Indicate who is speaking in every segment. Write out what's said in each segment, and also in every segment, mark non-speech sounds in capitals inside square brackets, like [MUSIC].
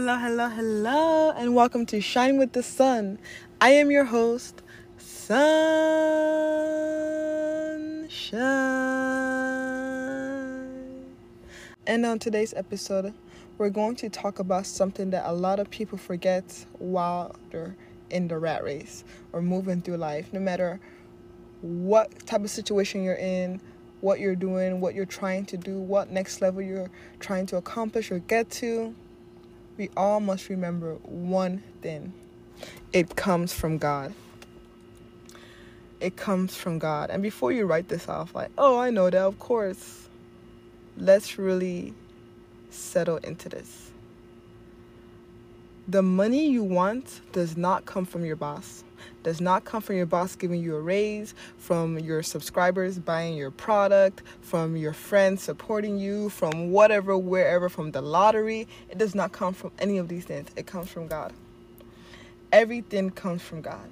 Speaker 1: Hello, hello, hello, and welcome to Shine with the Sun. I am your host, Sunshine. And on today's episode, we're going to talk about something that a lot of people forget while they're in the rat race or moving through life, no matter what type of situation you're in, what you're doing, what you're trying to do, what next level you're trying to accomplish or get to, we all must remember one thing it comes from God. It comes from God. And before you write this off, like, oh, I know that, of course, let's really settle into this. The money you want does not come from your boss does not come from your boss giving you a raise, from your subscribers buying your product, from your friends supporting you, from whatever, wherever, from the lottery. It does not come from any of these things. It comes from God. Everything comes from God.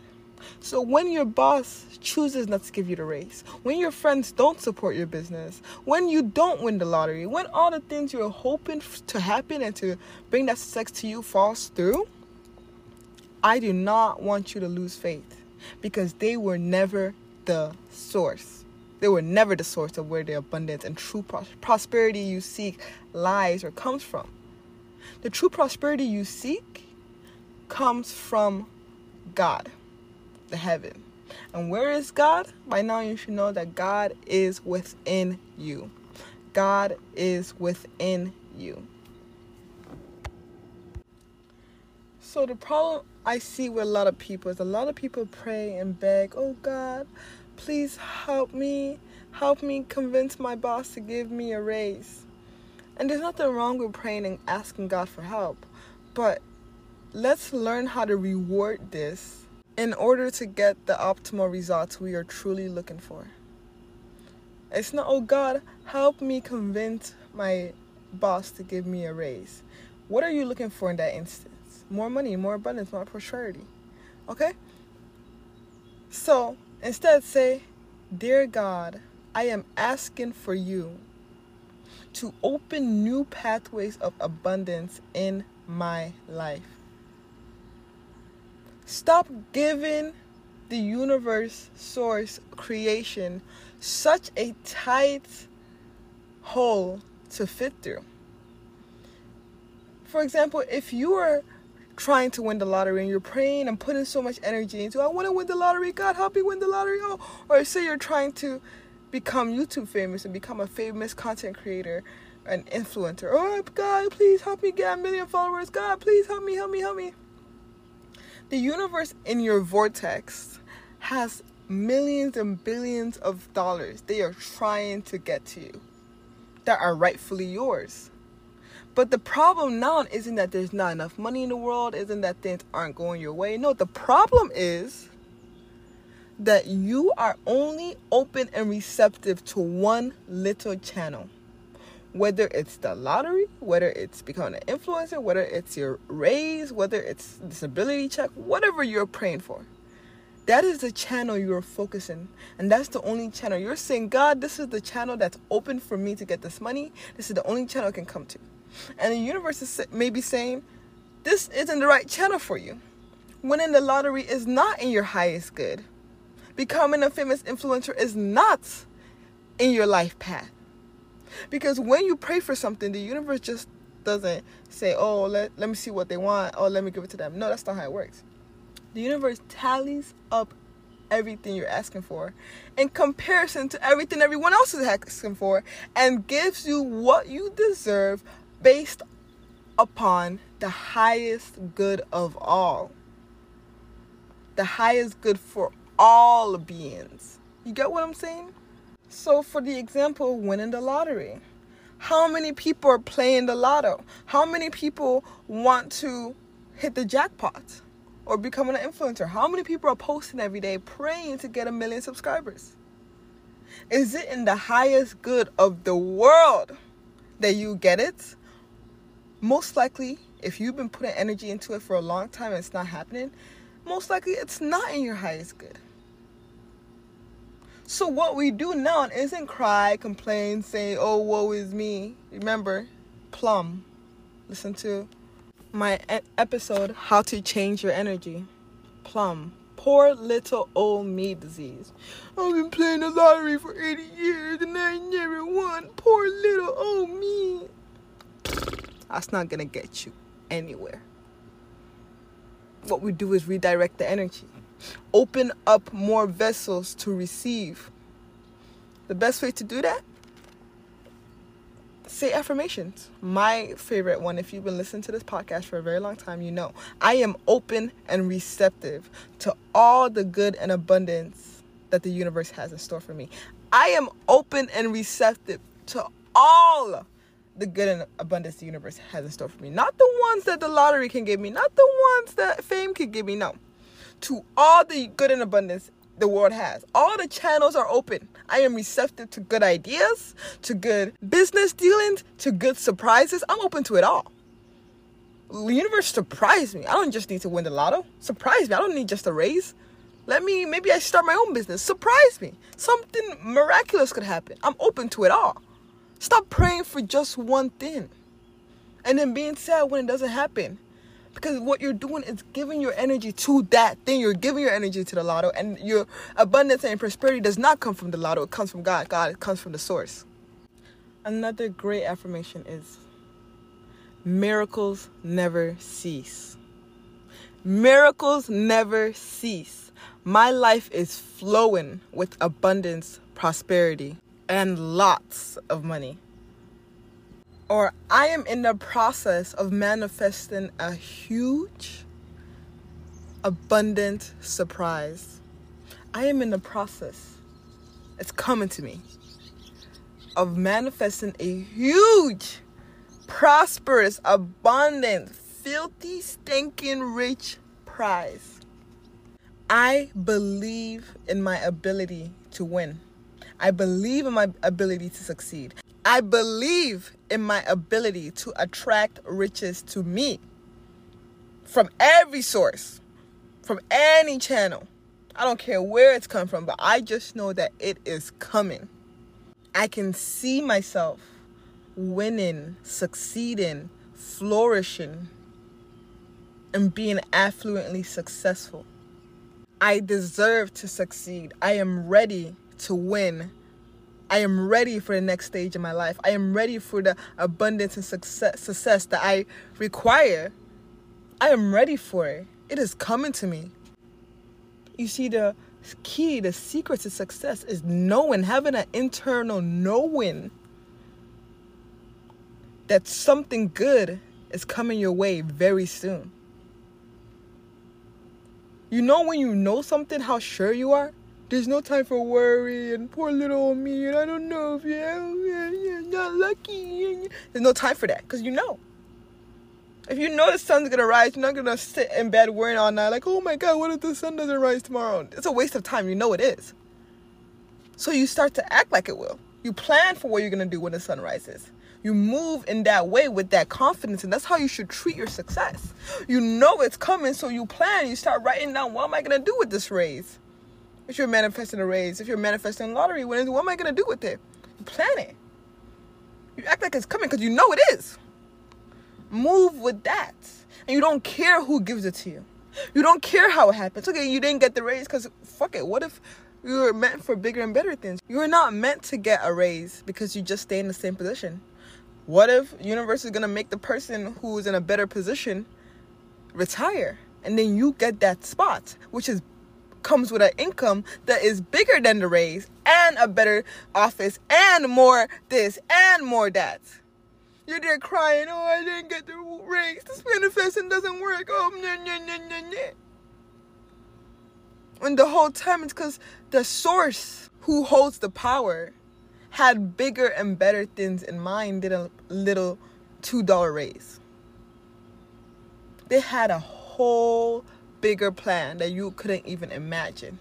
Speaker 1: So when your boss chooses not to give you the raise, when your friends don't support your business, when you don't win the lottery, when all the things you're hoping to happen and to bring that success to you falls through, I do not want you to lose faith because they were never the source. They were never the source of where the abundance and true prosperity you seek lies or comes from. The true prosperity you seek comes from God, the heaven. And where is God? By now you should know that God is within you. God is within you. So the problem I see with a lot of people is a lot of people pray and beg, oh God, please help me, help me convince my boss to give me a raise. And there's nothing wrong with praying and asking God for help, but let's learn how to reward this in order to get the optimal results we are truly looking for. It's not, oh God, help me convince my boss to give me a raise. What are you looking for in that instance? More money, more abundance, more prosperity. Okay? So instead, say, Dear God, I am asking for you to open new pathways of abundance in my life. Stop giving the universe, source, creation such a tight hole to fit through. For example, if you are trying to win the lottery and you're praying and putting so much energy into I want to win the lottery, God help me win the lottery. Oh, or say you're trying to become YouTube famous and become a famous content creator, an influencer. Oh God, please help me get a million followers. God, please help me, help me, help me. The universe in your vortex has millions and billions of dollars they are trying to get to you that are rightfully yours. But the problem now isn't that there's not enough money in the world, isn't that things aren't going your way. No, the problem is that you are only open and receptive to one little channel. Whether it's the lottery, whether it's becoming an influencer, whether it's your raise, whether it's disability check, whatever you're praying for. That is the channel you're focusing. And that's the only channel. You're saying, God, this is the channel that's open for me to get this money. This is the only channel I can come to. And the universe is maybe saying, this isn't the right channel for you. Winning the lottery is not in your highest good. Becoming a famous influencer is not in your life path. Because when you pray for something, the universe just doesn't say, oh, let, let me see what they want. Oh, let me give it to them. No, that's not how it works. The universe tallies up everything you're asking for in comparison to everything everyone else is asking for and gives you what you deserve based upon the highest good of all. The highest good for all beings. You get what I'm saying? So, for the example, winning the lottery. How many people are playing the lotto? How many people want to hit the jackpot or become an influencer? How many people are posting every day praying to get a million subscribers? Is it in the highest good of the world that you get it? Most likely, if you've been putting energy into it for a long time and it's not happening, most likely it's not in your highest good. So what we do now isn't cry, complain, say, "Oh, woe is me." Remember, Plum. Listen to my episode, How to Change Your Energy. Plum. Poor little old me disease. I've been playing the lottery for 80 years and I never won. Poor little old me. That's not gonna get you anywhere. What we do is redirect the energy, open up more vessels to receive. The best way to do that say affirmations. My favorite one, if you've been listening to this podcast for a very long time, you know I am open and receptive to all the good and abundance that the universe has in store for me. I am open and receptive to all the good and abundance the universe has in store for me. Not the ones that the lottery can give me, not the ones that fame can give me, no. To all the good and abundance the world has. All the channels are open. I am receptive to good ideas, to good business dealings, to good surprises. I'm open to it all. The universe surprised me. I don't just need to win the lotto. Surprise me. I don't need just a raise. Let me, maybe I start my own business. Surprise me. Something miraculous could happen. I'm open to it all. Stop praying for just one thing and then being sad when it doesn't happen. Because what you're doing is giving your energy to that thing. You're giving your energy to the lotto, and your abundance and prosperity does not come from the lotto. It comes from God. God comes from the source. Another great affirmation is miracles never cease. Miracles never cease. My life is flowing with abundance, prosperity, and lots of money or I am in the process of manifesting a huge, abundant surprise. I am in the process, it's coming to me, of manifesting a huge, prosperous, abundant, filthy, stinking rich prize. I believe in my ability to win. I believe in my ability to succeed. I believe in my ability to attract riches to me from every source, from any channel. I don't care where it's come from, but I just know that it is coming. I can see myself winning, succeeding, flourishing, and being affluently successful. I deserve to succeed. I am ready to win I am ready for the next stage in my life. I am ready for the abundance and success, success that I require. I am ready for it. It is coming to me. You see, the key, the secret to success is knowing, having an internal knowing that something good is coming your way very soon. You know when you know something, how sure you are? There's no time for worry and poor little me and I don't know if you're, not lucky. There's no time for that because you know. If you know the sun's gonna rise, you're not gonna sit in bed worrying all night like, oh my god, what if the sun doesn't rise tomorrow? It's a waste of time. You know it is. So you start to act like it will. You plan for what you're gonna do when the sun rises. You move in that way with that confidence, and that's how you should treat your success. You know it's coming, so you plan. You start writing down what am I gonna do with this raise? If you're manifesting a raise, if you're manifesting lottery winnings, what am I going to do with it? Plan it. You act like it's coming because you know it is. Move with that. And you don't care who gives it to you. You don't care how it happens. Okay, you didn't get the raise because fuck it. What if you were meant for bigger and better things? You are not meant to get a raise because you just stay in the same position. What if universe is gonna make the person who's in a better position retire? And then you get that spot, which is comes with an income that is bigger than the raise and a better office and more this and more that. You're there crying, oh, I didn't get the raise. This manifesting doesn't work. Oh, nah, nah, nah, nah, nah. And the whole time it's because the source who holds the power had bigger and better things in mind than a little $2 raise. They had a whole bigger plan that you couldn't even imagine.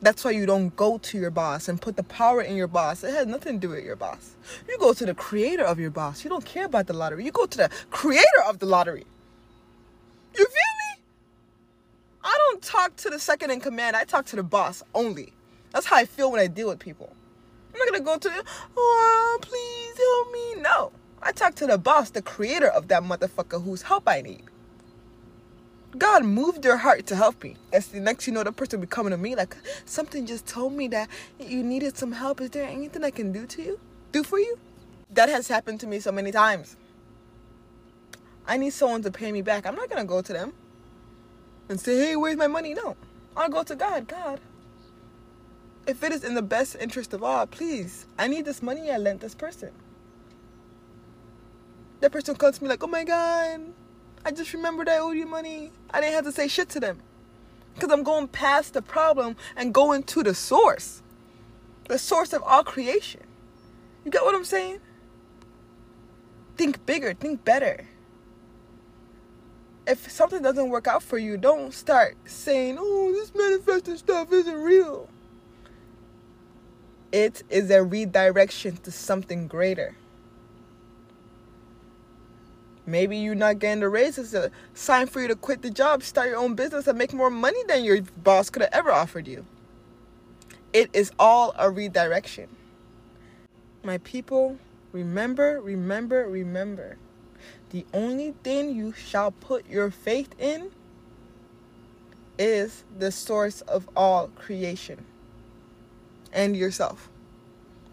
Speaker 1: That's why you don't go to your boss and put the power in your boss. It has nothing to do with your boss. You go to the creator of your boss. You don't care about the lottery. You go to the creator of the lottery. You feel me? I don't talk to the second in command. I talk to the boss only. That's how I feel when I deal with people. I'm not gonna go to, oh, please help me. No. I talk to the boss, the creator of that motherfucker whose help I need. God moved your heart to help me. That's the next you know the person will be coming to me like something just told me that you needed some help. Is there anything I can do to you? Do for you? That has happened to me so many times. I need someone to pay me back. I'm not gonna go to them and say, hey, where's my money? No. I'll go to God. God. If it is in the best interest of all, please, I need this money I lent this person. That person comes to me like, oh my God, I just remembered I owed you money. I didn't have to say shit to them. Because I'm going past the problem and going to the source. The source of all creation. You get what I'm saying? Think bigger, think better. If something doesn't work out for you, don't start saying, oh, this manifesting stuff isn't real. It is a redirection to something greater. Maybe you're not getting the raise. It's a sign for you to quit the job, start your own business, and make more money than your boss could have ever offered you. It is all a redirection. My people, remember, remember, remember. The only thing you shall put your faith in is the source of all creation and yourself.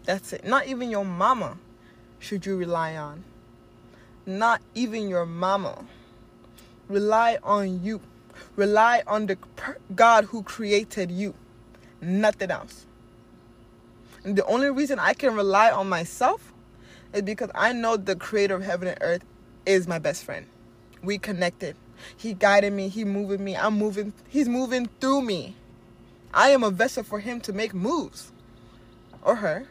Speaker 1: That's it. Not even your mama should you rely on not even your mama. Rely on you. Rely on the God who created you, nothing else. And the only reason I can rely on myself is because I know the creator of heaven and earth is my best friend. We connected. He guided me, he moving me, I'm moving, he's moving through me. I am a vessel for him to make moves. Or her.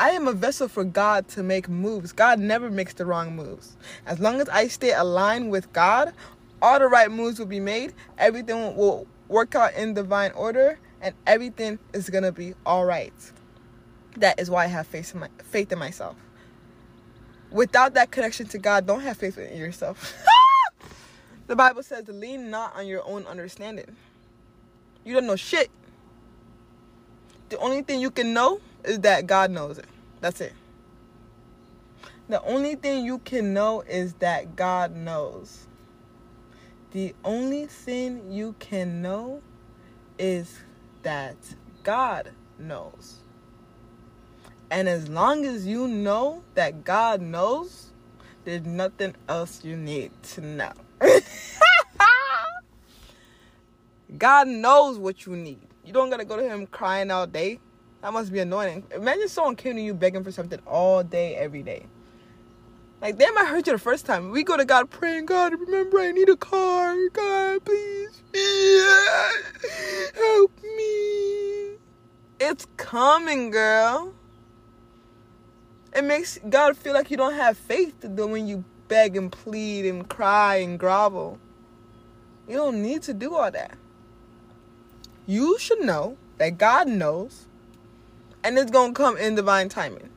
Speaker 1: I am a vessel for God to make moves. God never makes the wrong moves. As long as I stay aligned with God, all the right moves will be made. Everything will work out in divine order, and everything is gonna be all right. That is why I have faith in, my, faith in myself. Without that connection to God, don't have faith in yourself. [LAUGHS] the Bible says, "Lean not on your own understanding." You don't know shit. The only thing you can know is that God knows it. That's it. The only thing you can know is that God knows. The only thing you can know is that God knows. And as long as you know that God knows, there's nothing else you need to know. [LAUGHS] God knows what you need. You don't gotta go to Him crying all day. That must be annoying. Imagine someone came to you begging for something all day, every day. Like they might hurt you the first time. We go to God praying, God, remember I need a car. God, please. Help me. It's coming, girl. It makes God feel like you don't have faith to when you beg and plead and cry and grovel. You don't need to do all that. You should know that God knows and it's going to come in divine timing.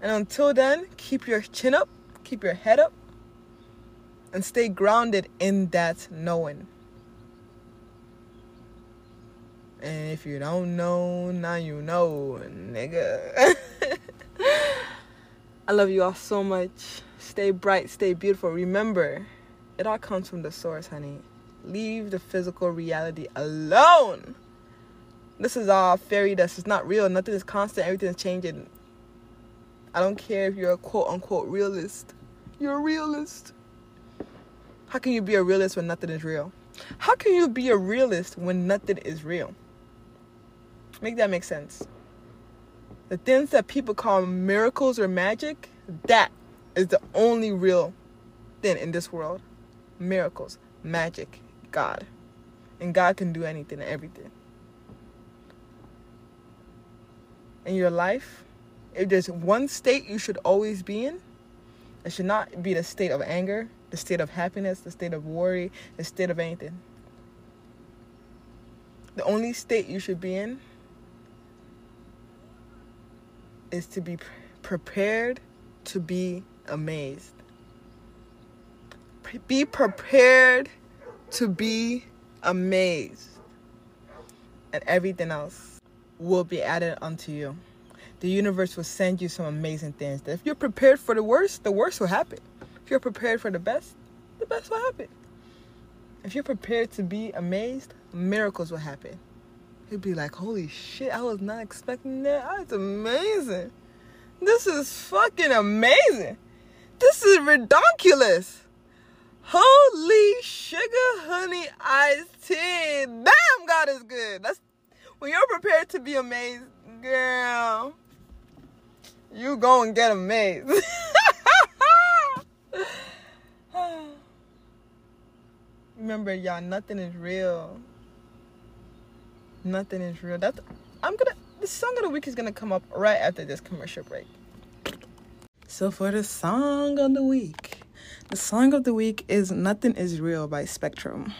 Speaker 1: And until then, keep your chin up, keep your head up, and stay grounded in that knowing. And if you don't know, now you know, nigga. [LAUGHS] I love you all so much. Stay bright, stay beautiful. Remember, it all comes from the source, honey. Leave the physical reality alone. This is all fairy dust. It's not real. Nothing is constant. Everything is changing. I don't care if you're a quote unquote realist. You're a realist. How can you be a realist when nothing is real? How can you be a realist when nothing is real? Make that make sense. The things that people call miracles or magic, that is the only real thing in this world. Miracles, magic, God. And God can do anything and everything. In your life, if there's one state you should always be in, it should not be the state of anger, the state of happiness, the state of worry, the state of anything. The only state you should be in is to be prepared to be amazed. Be prepared to be amazed. And everything else will be added unto you. the universe will send you some amazing things. That if you're prepared for the worst, the worst will happen. If you're prepared for the best, the best will happen. If you're prepared to be amazed, miracles will happen. You'll be like, holy shit, I was not expecting that. That's amazing. This is fucking amazing. This is ridiculous. Holy sugar honey iced tea. Damn, God is good. That's when you're prepared to be amazed, girl. You go and get amazed. [LAUGHS] Remember, y'all, nothing is real. Nothing is real. That's I'm gonna the song of the week is gonna come up right after this commercial break. So for the song of the week, the song of the week is Nothing Is Real by Spectrum.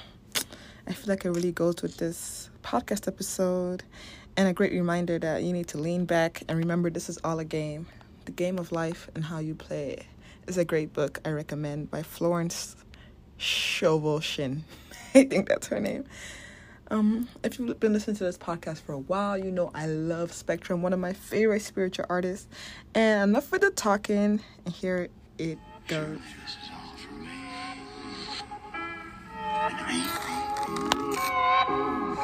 Speaker 1: I feel like it really goes with this podcast episode and a great reminder that you need to lean back and remember this is all a game. The game of life and how you play it is a great book I recommend by Florence Scovel Shinn. [LAUGHS] I think that's her name. Um, if you've been listening to this podcast for a while, you know I love Spectrum, one of my favorite spiritual artists. And enough with the talking, and here it goes.
Speaker 2: Me,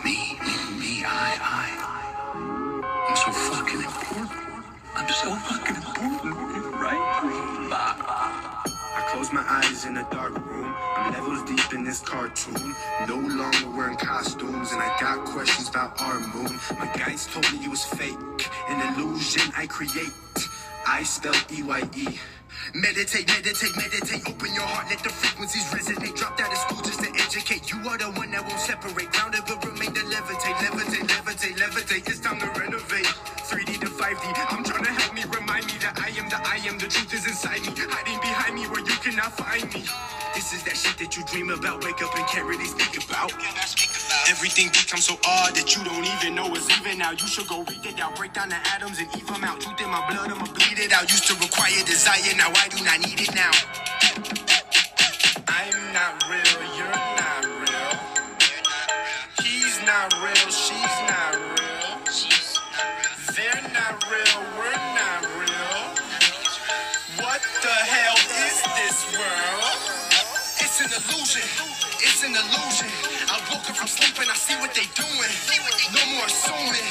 Speaker 2: me, me, I, I. I'm so fucking important. I'm so fucking important, right? I close my eyes in a dark room. I'm levels deep in this cartoon. No longer wearing costumes, and I got questions about our moon. My guides told me it was fake, an illusion I create. I spell E Y E. Meditate, meditate, meditate. Open your heart, let the frequencies resonate. Dropped out of school just to educate. You are the one that won't separate. Grounded but remain to levitate, levitate, levitate, levitate. It's time to renovate. 3D to 5D. I'm trying to help me remind me that I am the I am. The truth is inside me, hiding behind me where you cannot find me. This is that shit that you dream about. Wake up and can't really speak about. Everything becomes so odd that you don't even know it's even now. You should go read it out, break down the atoms and eat them out. Truth in my blood, I'ma bleed it out. Used to require desire, now I do not need it now. I'm not real, you're not real. He's not real, an illusion. It's an illusion. I woke up from sleep and I see what they doing. No more assuming.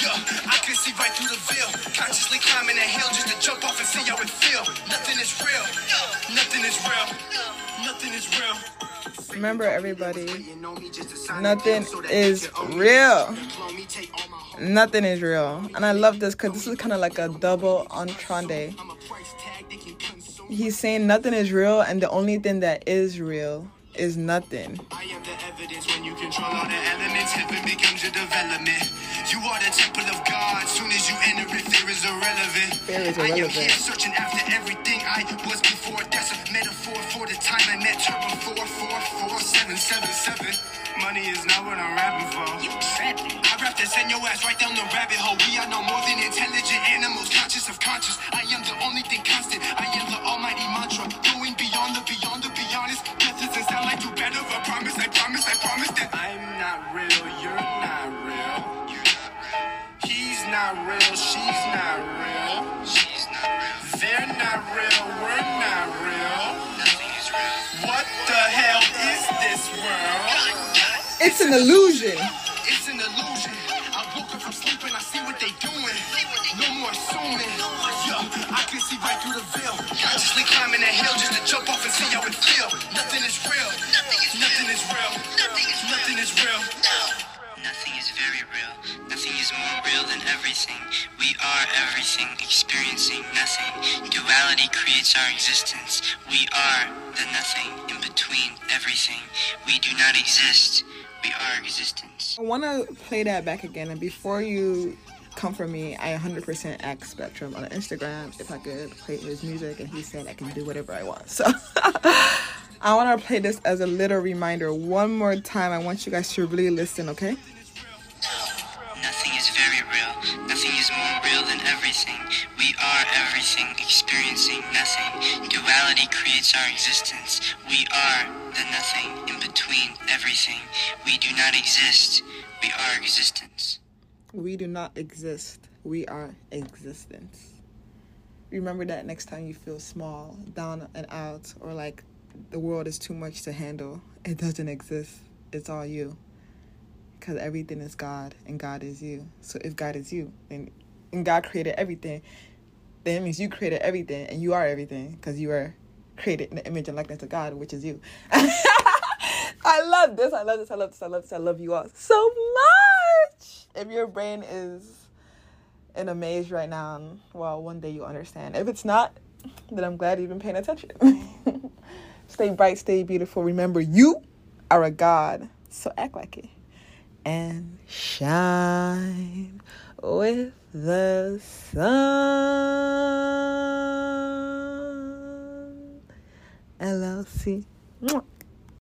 Speaker 2: Yeah, I can see right through the veil. Consciously climbing a hill just to jump off and see how it feel. Nothing is real. Nothing is real. Nothing is real.
Speaker 1: Remember, everybody, nothing is real. Nothing is real. And I love this because this is kind of like a double entendre. He's saying nothing is real, and the only thing that is real is nothing.
Speaker 2: I am the evidence when you control all the elements, heaven becomes your development. You are the temple of God. Soon as you enter it, fear is irrelevant.
Speaker 1: Fear is
Speaker 2: I am here searching after everything I was before. That's a metaphor for the time I met her before. Four, four, seven, seven, seven. Money is not what I'm rapping for. You tripping? I rap to send your ass right down the rabbit hole. We are no more than intelligent animals, conscious of conscious. I am the only thing constant. I am the real. She's not real. She's not real. They're not real. We're not real. Nothing is real. What the hell is this world?
Speaker 1: It's an illusion.
Speaker 2: It's an illusion. I woke up from sleep and I see what they doing. No more assuming. Yeah, I can see right through the veil. Consciously climbing a hill just to jump off and see how it feel. Nothing is real. Nothing is real. Nothing is real.
Speaker 3: Nothing everything. We are everything, experiencing nothing. Duality creates our existence. We are the nothing in between everything. We do not exist. We are existence.
Speaker 1: I want to play that back again. And before you come for me, I 100% asked Spectrum on Instagram if I could play his music, and he said I can do whatever I want. [LAUGHS] So I want to play this as a little reminder one more time. I want you guys to really listen, okay?
Speaker 3: Everything, experiencing nothing. Duality creates our existence. We are the nothing in between everything. We do not exist. We are existence.
Speaker 1: We do not exist. We are existence. Remember that next time you feel small, down and out, or like the world is too much to handle. It doesn't exist. It's all you. Because everything is God and God is you. So if God is you, then and God created everything, then it means you created everything and you are everything because you are created in the image and likeness of God, which is you. [LAUGHS] I love this. I love this. I love this. I love this. I love you all so much. If your brain is in a maze right now, well, one day you'll understand. If it's not, then I'm glad you've been paying attention. [LAUGHS] stay bright, stay beautiful. Remember, you are a God. So act like it. And shine with the sun. LLC.